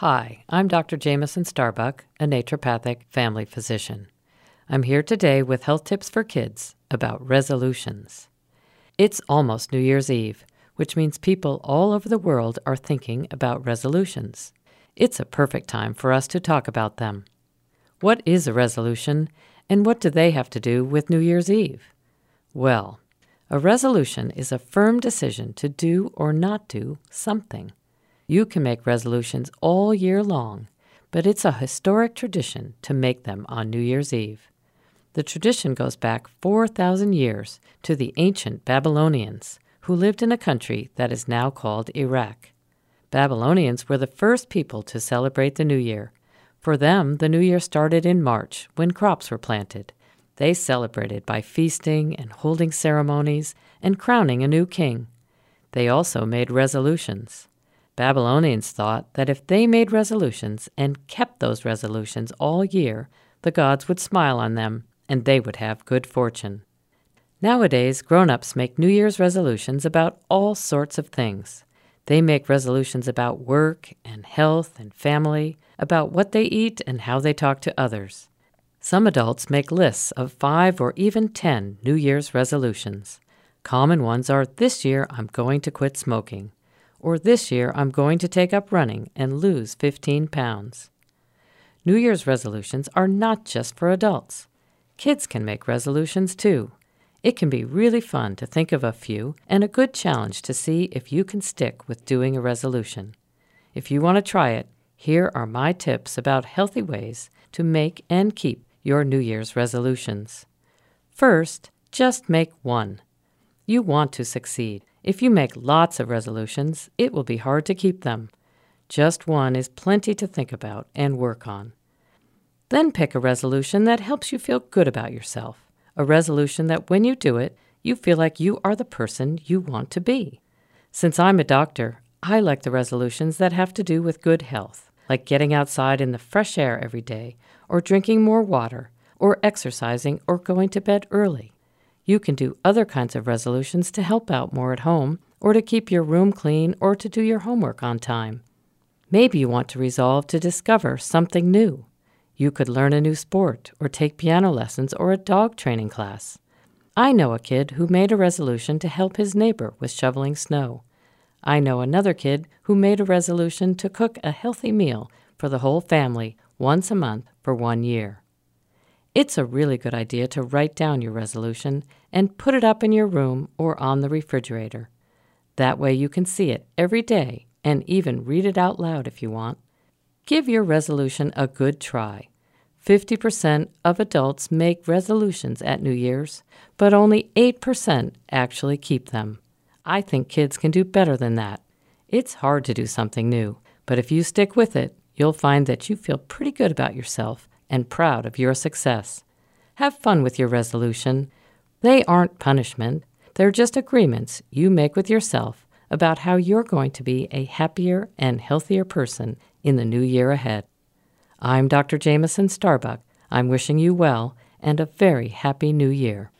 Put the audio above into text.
Hi, I'm Dr. Jameson Starbuck, a naturopathic family physician. I'm here today with health tips for kids about resolutions. It's almost New Year's Eve, which means people all over the world are thinking about resolutions. It's a perfect time for us to talk about them. What is a resolution, and what do they have to do with New Year's Eve? Well, a resolution is a firm decision to do or not do something. You can make resolutions all year long, but it's a historic tradition to make them on New Year's Eve. The tradition goes back 4,000 years to the ancient Babylonians, who lived in a country that is now called Iraq. Babylonians were the first people to celebrate the New Year. For them, the New Year started in March when crops were planted. They celebrated by feasting and holding ceremonies and crowning a new king. They also made resolutions. Babylonians thought that if they made resolutions and kept those resolutions all year, the gods would smile on them and they would have good fortune. Nowadays, grown ups make New Year's resolutions about all sorts of things. They make resolutions about work and health and family, about what they eat and how they talk to others. Some adults make lists of five or even ten New Year's resolutions. Common ones are This year I'm going to quit smoking or this year I'm going to take up running and lose 15 pounds. New Year's resolutions are not just for adults. Kids can make resolutions too. It can be really fun to think of a few and a good challenge to see if you can stick with doing a resolution. If you want to try it, here are my tips about healthy ways to make and keep your New Year's resolutions. First, just make one. You want to succeed. If you make lots of resolutions, it will be hard to keep them. Just one is plenty to think about and work on. Then pick a resolution that helps you feel good about yourself, a resolution that when you do it, you feel like you are the person you want to be. Since I'm a doctor, I like the resolutions that have to do with good health, like getting outside in the fresh air every day, or drinking more water, or exercising, or going to bed early. You can do other kinds of resolutions to help out more at home, or to keep your room clean, or to do your homework on time. Maybe you want to resolve to discover something new. You could learn a new sport, or take piano lessons, or a dog training class. I know a kid who made a resolution to help his neighbor with shoveling snow. I know another kid who made a resolution to cook a healthy meal for the whole family once a month for one year. It's a really good idea to write down your resolution and put it up in your room or on the refrigerator. That way you can see it every day and even read it out loud if you want. Give your resolution a good try. 50% of adults make resolutions at New Year's, but only 8% actually keep them. I think kids can do better than that. It's hard to do something new, but if you stick with it, you'll find that you feel pretty good about yourself and proud of your success. Have fun with your resolution. They aren't punishment, they're just agreements you make with yourself about how you're going to be a happier and healthier person in the new year ahead. I'm Dr. Jameson Starbuck. I'm wishing you well and a very happy new year.